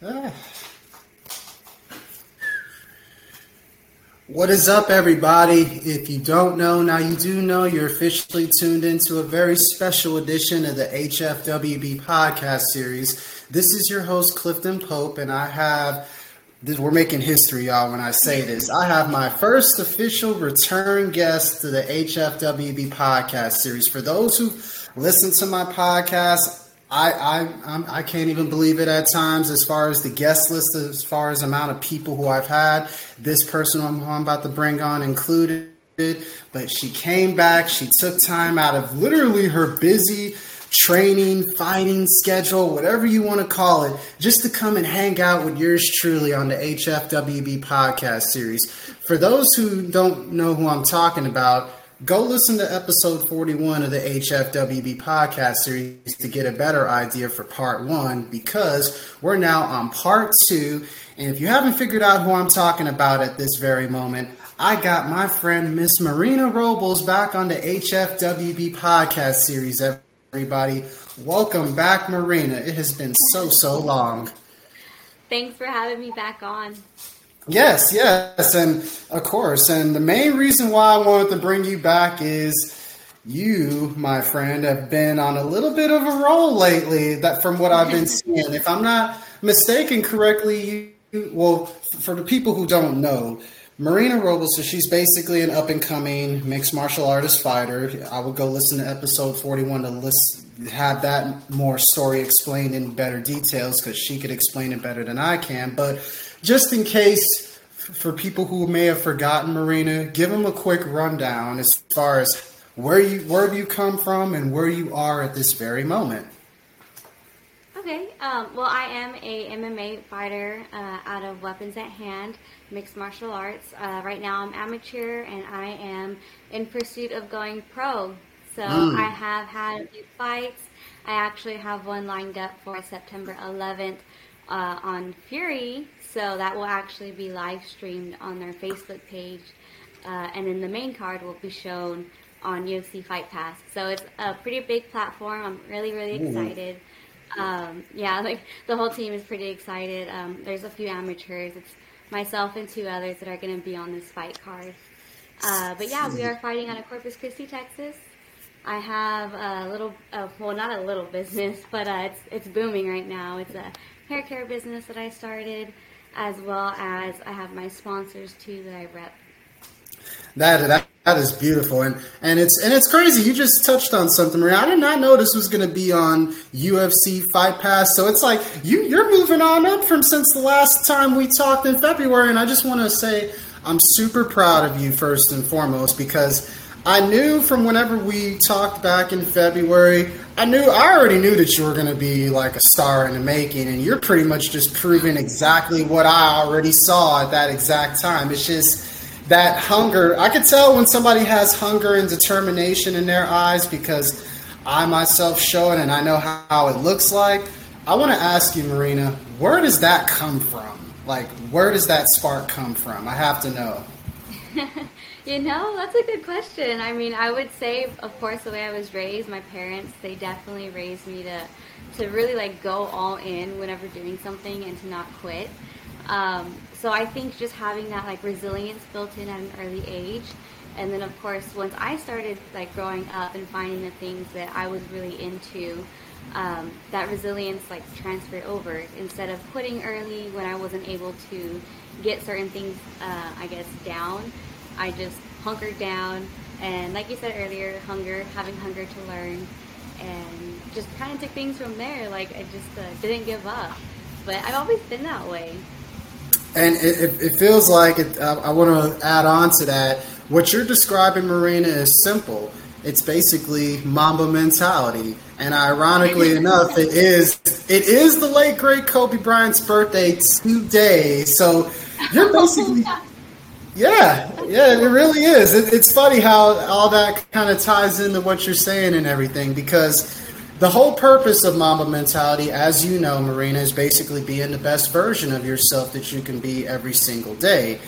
What is up, everybody? If you don't know, now you do know you're officially tuned into a very special edition of the HFWB podcast series. This is your host, Clifton Pope, and I have this, we're making history, y'all, when I say this. I have my first official return guest to the HFWB podcast series. For those who listen to my podcast, I I I'm, I can not even believe it at times. As far as the guest list, as far as amount of people who I've had, this person who I'm about to bring on included. But she came back. She took time out of literally her busy training, fighting schedule, whatever you want to call it, just to come and hang out with yours truly on the HFWB podcast series. For those who don't know who I'm talking about, go listen to episode 41 of the HFWB podcast series to get a better idea for part one because we're now on part two. And if you haven't figured out who I'm talking about at this very moment, I got my friend Miss Marina Robles back on the HFWB podcast series. Everybody, welcome back, Marina. It has been so, so long. Thanks for having me back on. Yes, yes, and of course. And the main reason why I wanted to bring you back is you, my friend, have been on a little bit of a roll lately. That from what I've been seeing, if I'm not mistaken correctly, you, well, for the people who don't know, Marina Robles, so she's basically an up and coming mixed martial artist fighter. I will go listen to episode 41 to list, have that more story explained in better details because she could explain it better than I can. But just in case for people who may have forgotten Marina, give them a quick rundown as far as where you where you come from and where you are at this very moment. Okay. Um, well, I am a MMA fighter uh, out of Weapons at Hand, mixed martial arts. Uh, right now, I'm amateur and I am in pursuit of going pro. So mm. I have had a few fights. I actually have one lined up for September 11th uh, on Fury so that will actually be live streamed on their Facebook page. Uh, and then the main card will be shown on UFC Fight Pass. So it's a pretty big platform. I'm really, really excited. Um, yeah, like the whole team is pretty excited. Um, there's a few amateurs. It's myself and two others that are going to be on this fight card. Uh, but yeah, we are fighting out of Corpus Christi, Texas. I have a little, uh, well, not a little business, but uh, it's it's booming right now. It's a hair care business that I started as well as I have my sponsors too that I rep. That that that is beautiful, and and it's and it's crazy. You just touched on something, Maria. I did not know this was going to be on UFC Fight Pass. So it's like you you're moving on up from since the last time we talked in February, and I just want to say I'm super proud of you first and foremost because I knew from whenever we talked back in February, I knew I already knew that you were going to be like a star in the making, and you're pretty much just proving exactly what I already saw at that exact time. It's just that hunger. I could tell when somebody has hunger and determination in their eyes because I myself show it and I know how, how it looks like. I want to ask you, Marina, where does that come from? Like, where does that spark come from? I have to know. You know, that's a good question. I mean, I would say, of course, the way I was raised, my parents, they definitely raised me to, to really like go all in whenever doing something and to not quit. Um, so I think just having that like resilience built in at an early age, and then of course once I started like growing up and finding the things that I was really into, um, that resilience like transferred over. Instead of quitting early when I wasn't able to get certain things, uh, I guess, down I just hunkered down and like you said earlier, hunger, having hunger to learn and just kind of took things from there. Like I just uh, didn't give up, but I've always been that way. And it, it feels like it, uh, I want to add on to that. What you're describing, Marina, is simple. It's basically Mamba mentality, and ironically enough, it is it is the late great Kobe Bryant's birthday today. So you're basically yeah, yeah, it really is. It, it's funny how all that kind of ties into what you're saying and everything because the whole purpose of Mamba mentality, as you know, Marina, is basically being the best version of yourself that you can be every single day.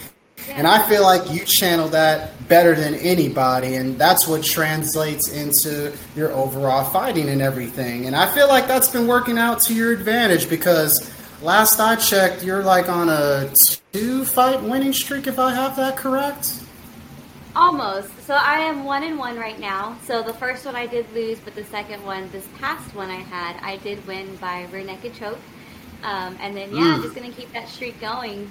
And I feel like you channel that better than anybody, and that's what translates into your overall fighting and everything. And I feel like that's been working out to your advantage because last I checked, you're like on a two fight winning streak, if I have that correct. Almost. So I am one and one right now. So the first one I did lose, but the second one, this past one I had, I did win by rear naked choke. Um, and then yeah, mm. just gonna keep that streak going.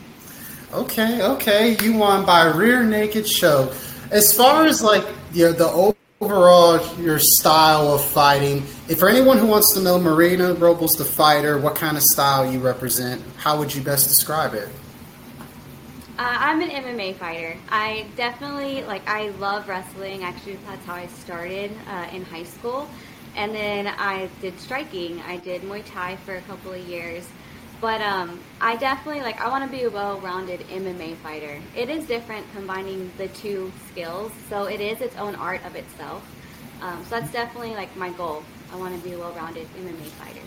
Okay, okay, you won by rear naked choke. As far as like you know, the overall your style of fighting, if for anyone who wants to know Marina Robles the fighter, what kind of style you represent, how would you best describe it? Uh, I'm an MMA fighter. I definitely like. I love wrestling. Actually, that's how I started uh, in high school, and then I did striking. I did Muay Thai for a couple of years, but um, I definitely like. I want to be a well-rounded MMA fighter. It is different combining the two skills, so it is its own art of itself. Um, so that's definitely like my goal. I want to be a well-rounded MMA fighter.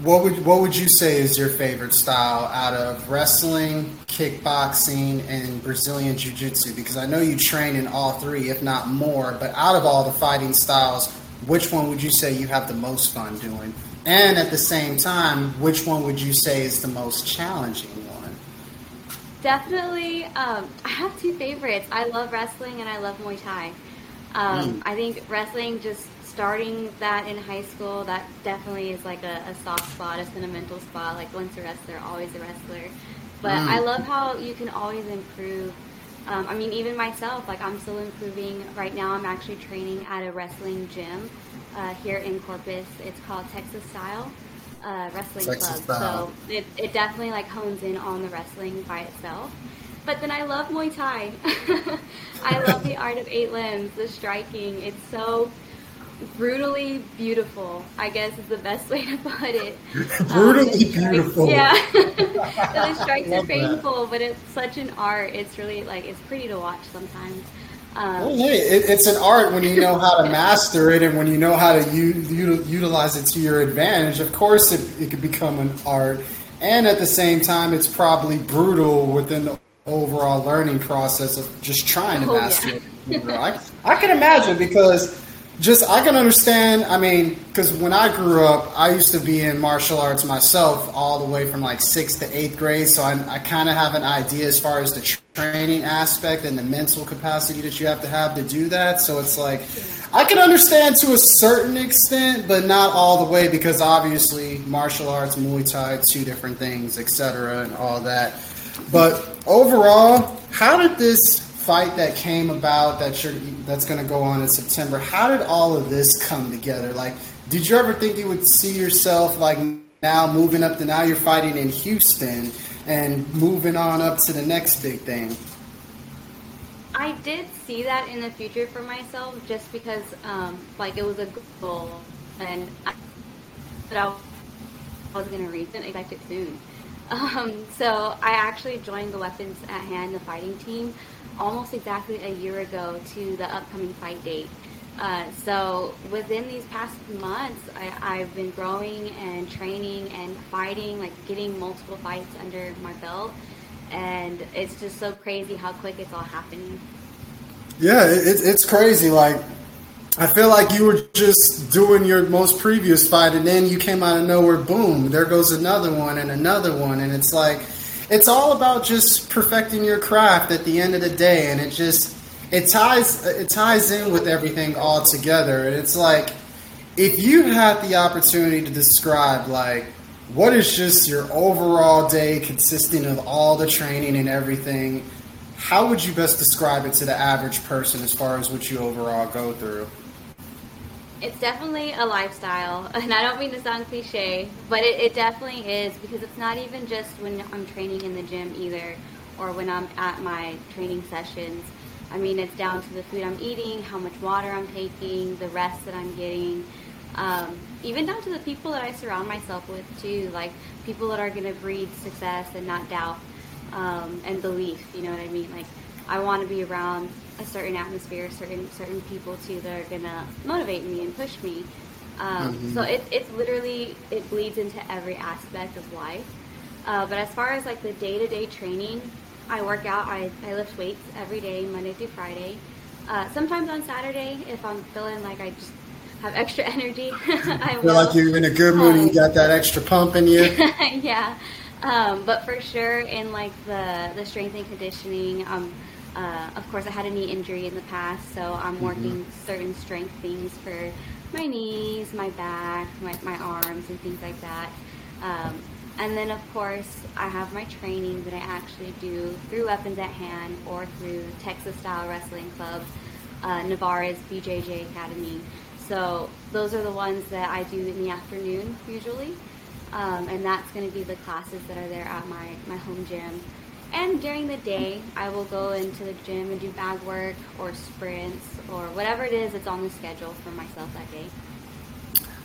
What would what would you say is your favorite style out of wrestling, kickboxing, and Brazilian Jiu Jitsu? Because I know you train in all three, if not more. But out of all the fighting styles, which one would you say you have the most fun doing? And at the same time, which one would you say is the most challenging one? Definitely, um, I have two favorites. I love wrestling and I love Muay Thai. Um, mm. I think wrestling just starting that in high school, that definitely is like a, a soft spot, a sentimental spot. Like once a wrestler, always a wrestler. But mm. I love how you can always improve. Um, I mean, even myself, like I'm still improving. Right now, I'm actually training at a wrestling gym uh, here in Corpus. It's called Texas Style uh, Wrestling Texas Club. Style. So it, it definitely like hones in on the wrestling by itself. But then I love Muay Thai. I love the art of eight limbs, the striking. It's so brutally beautiful. I guess is the best way to put it. brutally um, beautiful. Yeah, the strikes are painful, that. but it's such an art. It's really like it's pretty to watch sometimes. Um, well, hey, it, it's an art when you know how to master it and when you know how to u- u- utilize it to your advantage. Of course, it, it could become an art, and at the same time, it's probably brutal within the overall learning process of just trying to oh, master yeah. it. I, I can imagine because just I can understand. I mean, because when I grew up, I used to be in martial arts myself, all the way from like sixth to eighth grade. So I, I kind of have an idea as far as the training aspect and the mental capacity that you have to have to do that. So it's like I can understand to a certain extent, but not all the way because obviously martial arts, Muay Thai, two different things, etc., and all that. But overall, how did this fight that came about that you're that's going to go on in September. How did all of this come together? Like, did you ever think you would see yourself like now moving up to now you're fighting in Houston and moving on up to the next big thing? I did see that in the future for myself, just because um, like it was a goal, and I, but I was going to reach it, expect it soon. Um, so I actually joined the Weapons at Hand, the fighting team, almost exactly a year ago to the upcoming fight date. Uh, so within these past months, I, have been growing and training and fighting, like getting multiple fights under my belt, and it's just so crazy how quick it's all happening. Yeah, it, it's crazy. Like I feel like you were just doing your most previous fight, and then you came out of nowhere. Boom! There goes another one and another one, and it's like it's all about just perfecting your craft at the end of the day, and it just it ties it ties in with everything all together. And it's like if you had the opportunity to describe like what is just your overall day consisting of all the training and everything, how would you best describe it to the average person as far as what you overall go through? It's definitely a lifestyle, and I don't mean to sound cliche, but it, it, definitely is because it's not even just when I'm training in the gym either, or when I'm at my training sessions. I mean, it's down to the food I'm eating, how much water I'm taking, the rest that I'm getting, um, even down to the people that I surround myself with too, like people that are going to breed success and not doubt um, and belief. You know what I mean? Like I want to be around a certain atmosphere, certain certain people too that are gonna motivate me and push me. Um, mm-hmm. So it, it's literally it bleeds into every aspect of life. Uh, but as far as like the day to day training, I work out. I, I lift weights every day, Monday through Friday. Uh, sometimes on Saturday, if I'm feeling like I just have extra energy, I feel like you're in a good mood and you got that extra pump in you. yeah. Um, but for sure, in like the the strength and conditioning, um, uh, of course, I had a knee injury in the past, so I'm mm-hmm. working certain strength things for my knees, my back, my, my arms, and things like that. Um, and then, of course, I have my training that I actually do through Weapons at Hand or through Texas Style Wrestling Club, uh, Navarez BJJ Academy. So those are the ones that I do in the afternoon usually. Um, and that's going to be the classes that are there at my, my home gym. And during the day, I will go into the gym and do bag work or sprints or whatever it is that's on the schedule for myself that day.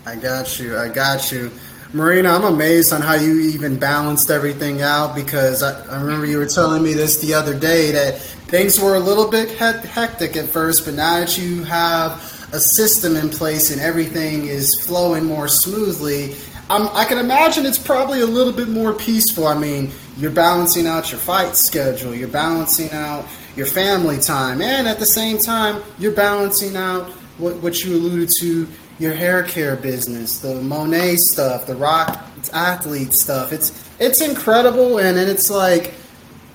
I got you. I got you. Marina, I'm amazed on how you even balanced everything out because I, I, remember you were telling me this the other day that things were a little bit hectic at first, but now that you have a system in place and everything is flowing more smoothly, I'm, I can imagine it's probably a little bit more peaceful. I mean, you're balancing out your fight schedule, you're balancing out your family time, and at the same time, you're balancing out what, what you alluded to your hair care business, the Monet stuff, the rock athlete stuff. It's it's incredible, and, and it's like,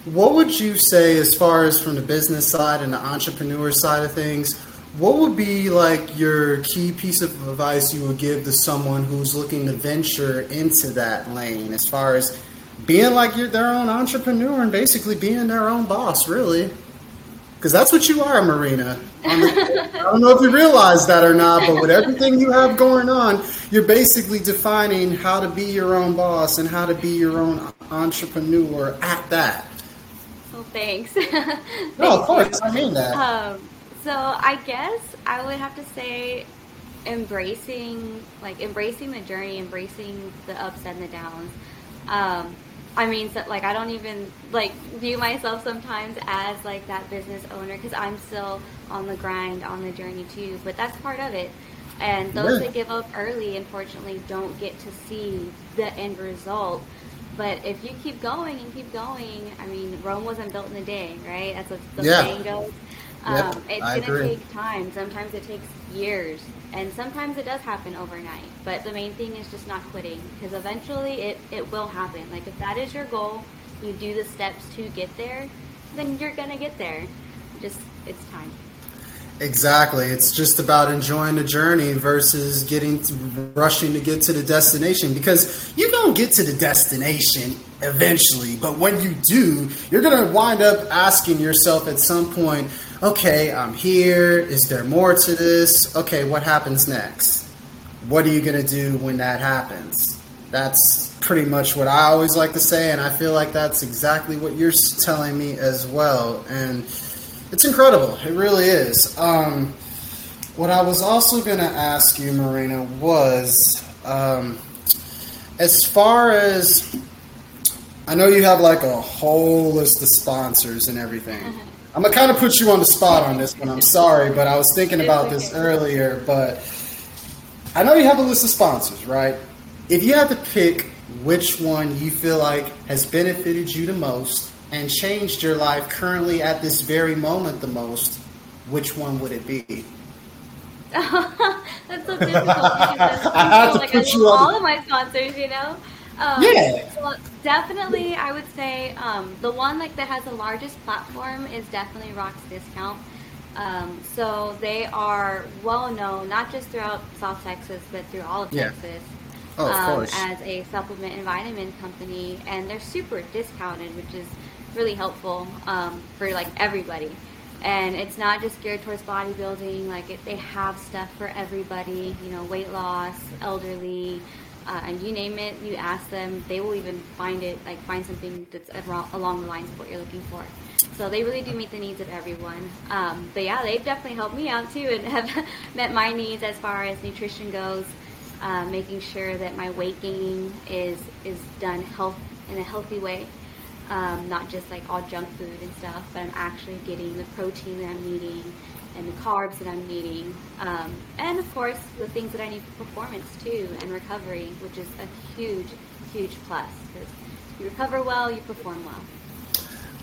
what would you say as far as from the business side and the entrepreneur side of things? What would be like your key piece of advice you would give to someone who's looking to venture into that lane, as far as being like you're their own entrepreneur and basically being their own boss, really? because that's what you are, Marina. I don't know if you realize that or not, but with everything you have going on, you're basically defining how to be your own boss and how to be your own entrepreneur at that. Well, thanks. no, of course, I mean that. Um, so I guess I would have to say embracing, like embracing the journey, embracing the ups and the downs. Um, I mean, so, like I don't even like view myself sometimes as like that business owner because I'm still on the grind, on the journey too. But that's part of it. And those yeah. that give up early, unfortunately, don't get to see the end result. But if you keep going and keep going, I mean, Rome wasn't built in a day, right? That's what the yeah. saying goes. Um, yep, it's going to take time. Sometimes it takes years, and sometimes it does happen overnight. But the main thing is just not quitting, because eventually it, it will happen. Like if that is your goal, you do the steps to get there, then you're going to get there. Just it's time. Exactly. It's just about enjoying the journey versus getting to, rushing to get to the destination because you don't get to the destination eventually, but when you do, you're going to wind up asking yourself at some point, okay, I'm here. Is there more to this? Okay, what happens next? What are you going to do when that happens? That's pretty much what I always like to say, and I feel like that's exactly what you're telling me as well. And it's incredible. It really is. Um, what I was also going to ask you, Marina, was um, as far as I know you have like a whole list of sponsors and everything. Mm-hmm. I'm gonna kind of put you on the spot on this one. I'm sorry, but I was thinking about this earlier. But I know you have a list of sponsors, right? If you had to pick which one you feel like has benefited you the most and changed your life currently at this very moment the most, which one would it be? That's so difficult. I have to like, put I you all of my sponsors, you know. Um, yeah. Well, definitely, I would say um, the one like that has the largest platform is definitely Rocks Discount. Um, so they are well known, not just throughout South Texas, but through all of yeah. Texas. Oh, of um, as a supplement and vitamin company, and they're super discounted, which is really helpful um, for like everybody. And it's not just geared towards bodybuilding. Like it, they have stuff for everybody. You know, weight loss, elderly, uh, and you name it, you ask them, they will even find it, like find something that's along the lines of what you're looking for. So they really do meet the needs of everyone. Um, but yeah, they've definitely helped me out too and have met my needs as far as nutrition goes. Uh, making sure that my weight gain is is done health in a healthy way, um, not just like all junk food and stuff, but I'm actually getting the protein that I'm needing and the carbs that I'm needing, um, and of course the things that I need for performance too, and recovery, which is a huge, huge plus. You recover well, you perform well.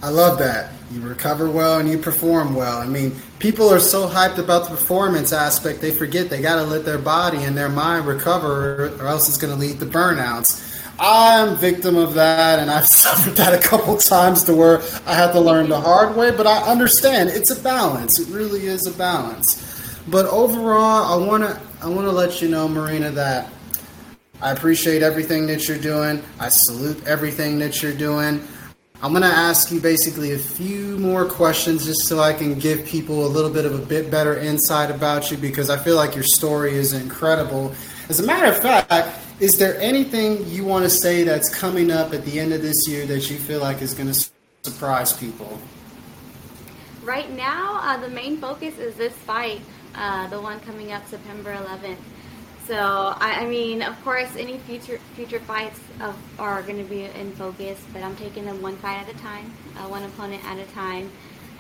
I love that. You recover well and you perform well. I mean, people are so hyped about the performance aspect, they forget they got to let their body and their mind recover, or else it's going to lead to burnouts. I'm victim of that, and I've suffered that a couple times to where I had to learn the hard way. But I understand it's a balance. It really is a balance. But overall, I want to I want to let you know, Marina, that I appreciate everything that you're doing. I salute everything that you're doing. I'm to ask you basically a few more questions just so I can give people a little bit of a bit better insight about you because I feel like your story is incredible. As a matter of fact, is there anything you want to say that's coming up at the end of this year that you feel like is going to surprise people? Right now, uh, the main focus is this fight, uh, the one coming up September 11th. So, I, I, mean, of course, any future future fights of, are going to be in focus, but I'm taking them one fight at a time, uh, one opponent at a time.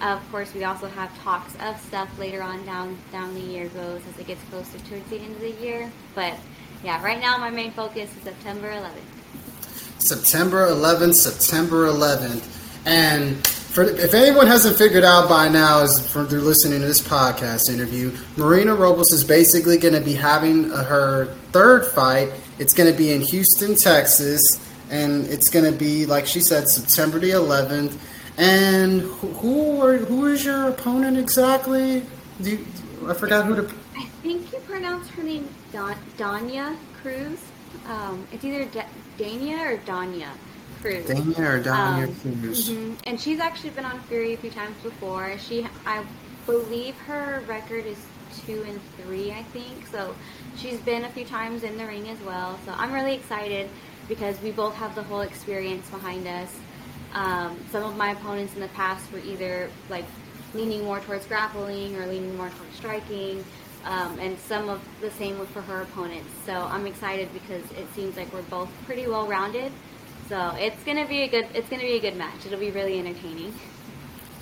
of course, we also have talks of stuff later on down down the year goes as it gets closer towards the end of the year. But yeah, right now my main focus is September 11th. September 11th, September 11th, and for, if anyone hasn't figured out by now, is from through listening to this podcast interview, Marina Robles is basically going to be having her third fight. It's going to be in Houston, Texas, and it's going to be, like she said, September the 11th. And who are, who is your opponent exactly? Do you, I forgot who to. I think you pronounce her name Don, Danya Cruz. Um, it's either D- Dania or Danya. Cruz. Dania or Dania um, Cruz. Mm-hmm. And she's actually been on Fury a few times before. She, I believe her record is two and three, I think. So she's been a few times in the ring as well. So I'm really excited because we both have the whole experience behind us. Um, some of my opponents in the past were either like leaning more towards grappling or leaning more towards striking. Um, and some of the same for her opponents. So I'm excited because it seems like we're both pretty well rounded so it's gonna be a good it's gonna be a good match. It'll be really entertaining.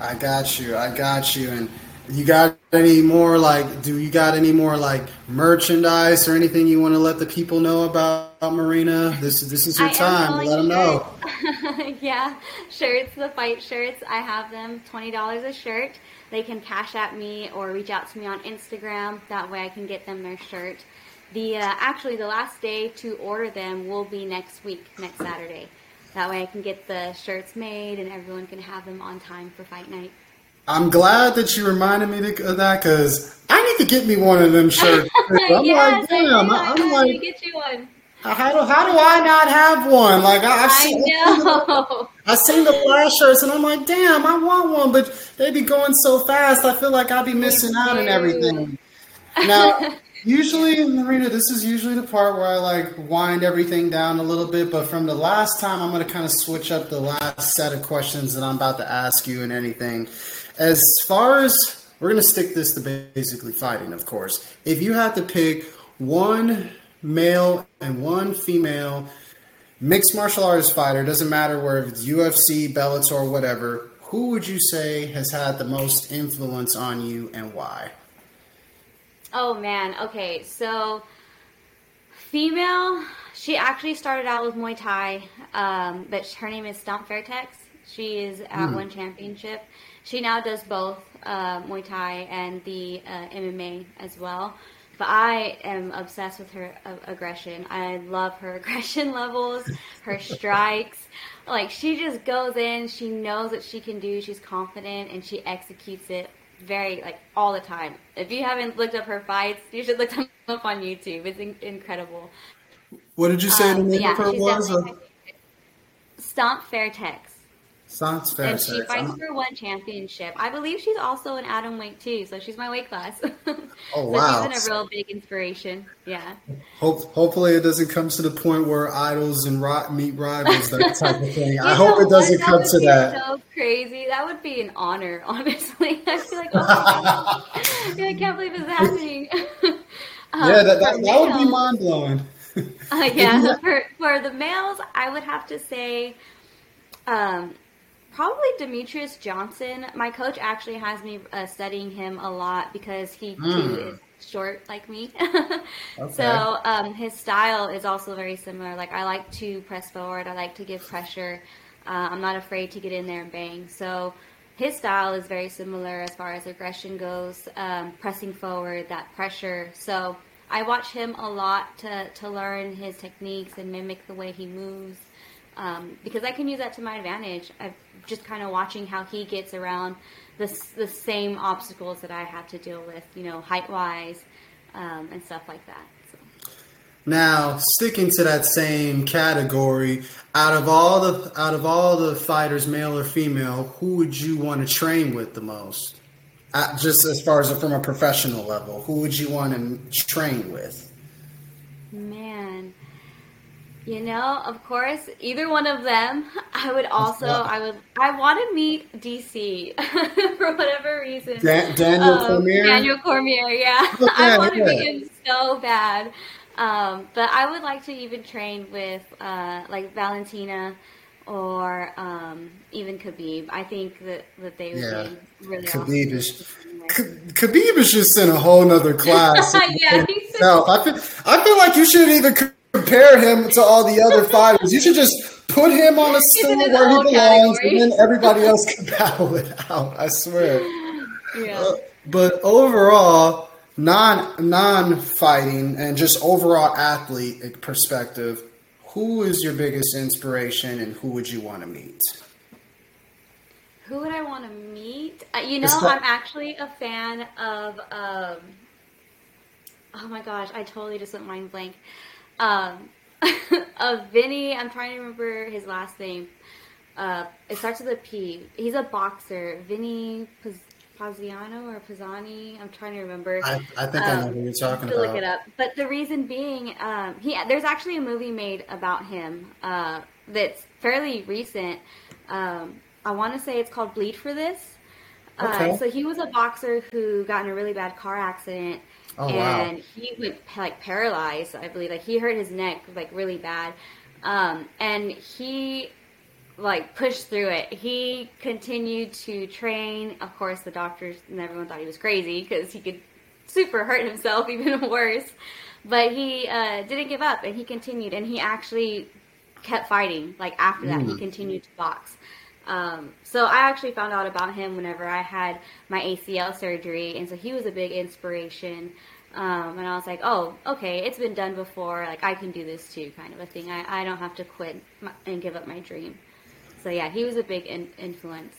I got you. I got you. And you got any more like do you got any more like merchandise or anything you want to let the people know about Marina? This is this is your I time. Let them know. yeah, shirts, the fight shirts. I have them twenty dollars a shirt. They can Cash App me or reach out to me on Instagram. That way, I can get them their shirt. The uh, actually the last day to order them will be next week, next Saturday. That way I can get the shirts made and everyone can have them on time for fight night. I'm glad that you reminded me of that because I need to get me one of them shirts. I'm yes, like, damn, I am like, get you one. How do how do I not have one? Like I, have seen, I I've seen the flash shirts and I'm like, damn, I want one, but they be going so fast. I feel like I'd be missing out and everything. Now, Usually, Marina, this is usually the part where I like wind everything down a little bit. But from the last time, I'm going to kind of switch up the last set of questions that I'm about to ask you and anything. As far as we're going to stick this to basically fighting, of course. If you had to pick one male and one female mixed martial artist fighter, doesn't matter where it's UFC, Bellator, whatever, who would you say has had the most influence on you and why? Oh man, okay, so female, she actually started out with Muay Thai, um, but her name is Stamp Fairtex. She is at mm. one championship. She now does both uh, Muay Thai and the uh, MMA as well. But I am obsessed with her aggression. I love her aggression levels, her strikes. Like she just goes in, she knows what she can do, she's confident, and she executes it very like all the time. If you haven't looked up her fights, you should look them up on YouTube. It's in- incredible. What did you say um, the name yeah, of her was? Stamp Fairtex. Sounds fair. And she fights for one championship. I believe she's also an atom weight too, so she's my weight class. Oh so wow! She's been a real big inspiration. Yeah. Hope, hopefully, it doesn't come to the point where idols and ri- meet rivals, that type of thing. I hope it doesn't come to that. So crazy! That would be an honor, honestly. I feel like, oh I can't believe it's happening. um, yeah, that, that, that would be mind blowing. uh, yeah, for for the males, I would have to say. Um, Probably Demetrious Johnson. My coach actually has me uh, studying him a lot because he mm. too is short like me. okay. So um, his style is also very similar. Like I like to press forward. I like to give pressure. Uh, I'm not afraid to get in there and bang. So his style is very similar as far as aggression goes, um, pressing forward, that pressure. So I watch him a lot to to learn his techniques and mimic the way he moves. Um, because I can use that to my advantage. I'm just kind of watching how he gets around the, the same obstacles that I have to deal with, you know, height wise um, and stuff like that. Now, sticking to that same category, out of all the out of all the fighters, male or female, who would you want to train with the most? Uh, just as far as from a professional level, who would you want to train with? Man, you know, of course, either one of them. I would also, I would, I want to meet DC for whatever reason. Dan- Daniel um, Cormier. Daniel Cormier, yeah. Oh, I want to meet him so bad. Um, but I would like to even train with uh, like Valentina or um, even Khabib. I think that, that they would yeah. be really Khabib awesome. Is, Khabib is just in a whole nother class. yeah, I feel, I feel like you shouldn't even compare him to all the other fighters. You should just put him on a stool where he belongs, category. and then everybody else can battle it out. I swear. Yeah. Uh, but overall, non non fighting and just overall athlete perspective, who is your biggest inspiration, and who would you want to meet? Who would I want to meet? Uh, you know, I'm actually a fan of. Um, oh my gosh, I totally just went mind blank. Um, of Vinny, I'm trying to remember his last name. Uh, it starts with a P. He's a boxer. Vinny Paziano or Pisani. I'm trying to remember. I, I think um, I know who you're talking about. Look it up. But the reason being, um, he there's actually a movie made about him uh, that's fairly recent. Um, I want to say it's called Bleed for This. Uh, okay. Uh, so he was a boxer who got in a really bad car accident Oh, and wow. he went like paralyzed. I believe like he hurt his neck like really bad, um, and he like pushed through it. He continued to train. Of course, the doctors and everyone thought he was crazy because he could super hurt himself even worse. But he uh, didn't give up, and he continued, and he actually kept fighting. Like after that, mm. he continued to box. Um, so I actually found out about him whenever I had my ACL surgery, and so he was a big inspiration. Um, and I was like, oh, okay, it's been done before. Like I can do this too, kind of a thing. I, I don't have to quit my, and give up my dream. So yeah, he was a big in, influence.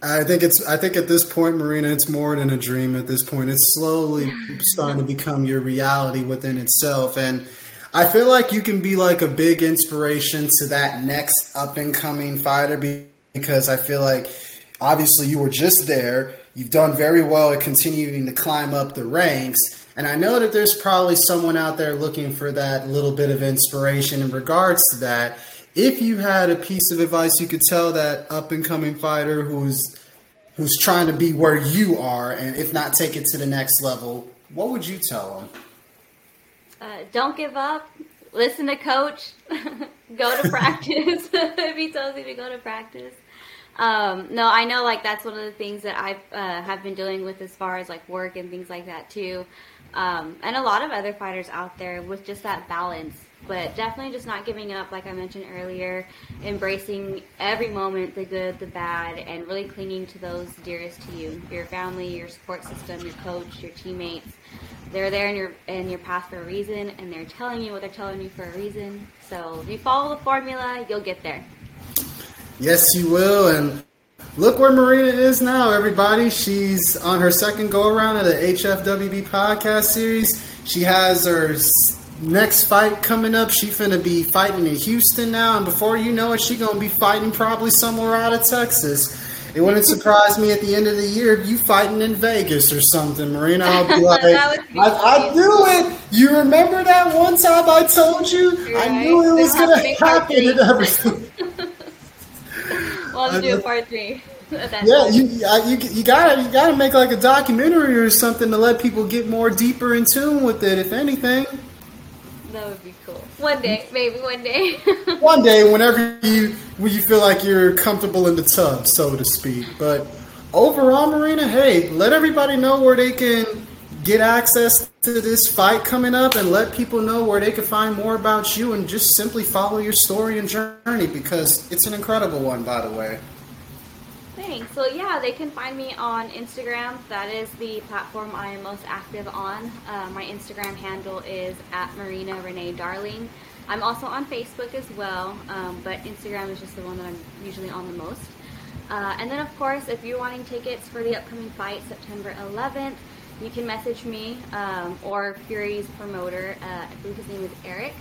I think it's. I think at this point, Marina, it's more than a dream. At this point, it's slowly starting to become your reality within itself, and I feel like you can be like a big inspiration to that next up and coming fighter because I feel like obviously you were just there. You've done very well at continuing to climb up the ranks. And I know that there's probably someone out there looking for that little bit of inspiration in regards to that. If you had a piece of advice you could tell that up and coming fighter who's who's trying to be where you are and if not take it to the next level, what would you tell them? Uh, don't give up. Listen to coach. go to practice if he tells you to go to practice. Um, no, I know like that's one of the things that I uh, have been dealing with as far as like work and things like that too. Um, and a lot of other fighters out there with just that balance, but definitely just not giving up, like I mentioned earlier, embracing every moment, the good, the bad, and really clinging to those dearest to you your family, your support system, your coach, your teammates they're there in your in your path for a reason, and they're telling you what they're telling you for a reason. So if you follow the formula, you'll get there. Yes, you will. And look where Marina is now, everybody. She's on her second go around of the HFWB podcast series. She has her next fight coming up. She finna be fighting in Houston now, and before you know it, she gonna be fighting probably somewhere out of Texas. It wouldn't surprise me at the end of the year if you fighting in Vegas or something, Marina. I'll be like, I, I, knew it. You remember that one time I told you? Right. I knew it was going to happen and everything. well, do a part three. Yeah, you, you you gotta you gotta make like a documentary or something to let people get more deeper in tune with it. If anything, that would be cool. One day, maybe one day. one day, whenever you when you feel like you're comfortable in the tub, so to speak. But overall, Marina, hey, let everybody know where they can get access to this fight coming up, and let people know where they can find more about you, and just simply follow your story and journey because it's an incredible one, by the way. Thanks. So yeah, they can find me on Instagram. That is the platform I am most active on. Uh, my Instagram handle is at Marina Renee Darling. I'm also on Facebook as well, um, but Instagram is just the one that I'm usually on the most. Uh, and then, of course, if you're wanting tickets for the upcoming fight, September 11th, you can message me um, or Fury's promoter. Uh, I believe his name is Eric.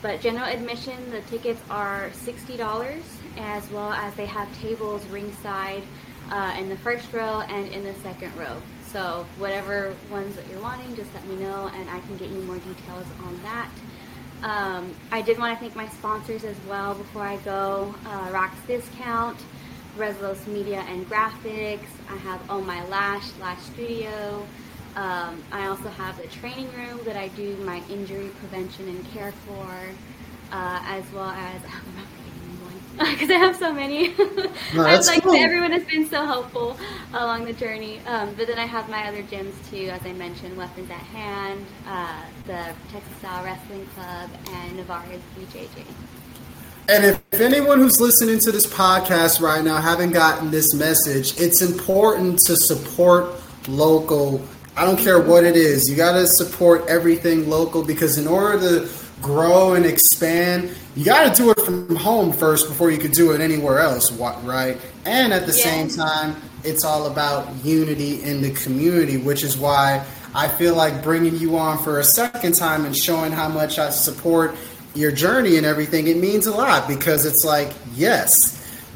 But general admission, the tickets are $60, as well as they have tables ringside uh, in the first row and in the second row. So, whatever ones that you're wanting, just let me know, and I can get you more details on that. Um, I did want to thank my sponsors as well before I go. Uh, Rocks Discount, Reslos Media and Graphics. I have Oh My Lash, Lash Studio. Um, I also have the training room that I do my injury prevention and care for, uh, as well as oh, I'm not forgetting one because I have so many. No, I like cool. everyone has been so helpful along the journey. Um, but then I have my other gyms too, as I mentioned, Weapons at Hand, uh, the Texas Style Wrestling Club, and Navarre's BJJ. And if, if anyone who's listening to this podcast right now haven't gotten this message, it's important to support local. I don't care what it is. You got to support everything local because in order to grow and expand, you got to do it from home first before you could do it anywhere else, right? And at the yeah. same time, it's all about unity in the community, which is why I feel like bringing you on for a second time and showing how much I support your journey and everything, it means a lot because it's like, yes,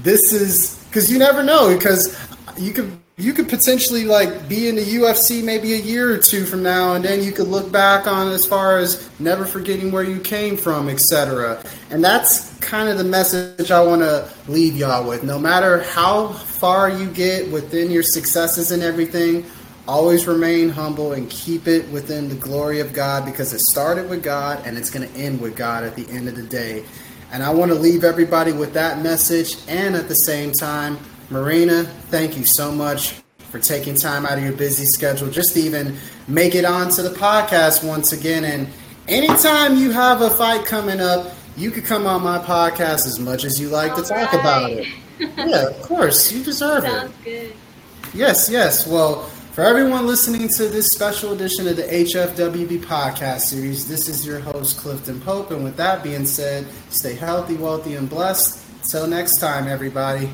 this is because you never know because you could you could potentially like be in the UFC maybe a year or two from now, and then you could look back on as far as never forgetting where you came from, etc. And that's kind of the message I want to leave y'all with. No matter how far you get within your successes and everything, Always remain humble and keep it within the glory of God because it started with God and it's going to end with God at the end of the day. And I want to leave everybody with that message. And at the same time, Marina, thank you so much for taking time out of your busy schedule just to even make it onto the podcast once again. And anytime you have a fight coming up, you could come on my podcast as much as you like All to talk right. about it. Yeah, of course. You deserve Sounds it. Sounds good. Yes, yes. Well, for everyone listening to this special edition of the HFWB podcast series, this is your host, Clifton Pope. And with that being said, stay healthy, wealthy, and blessed. Till next time, everybody.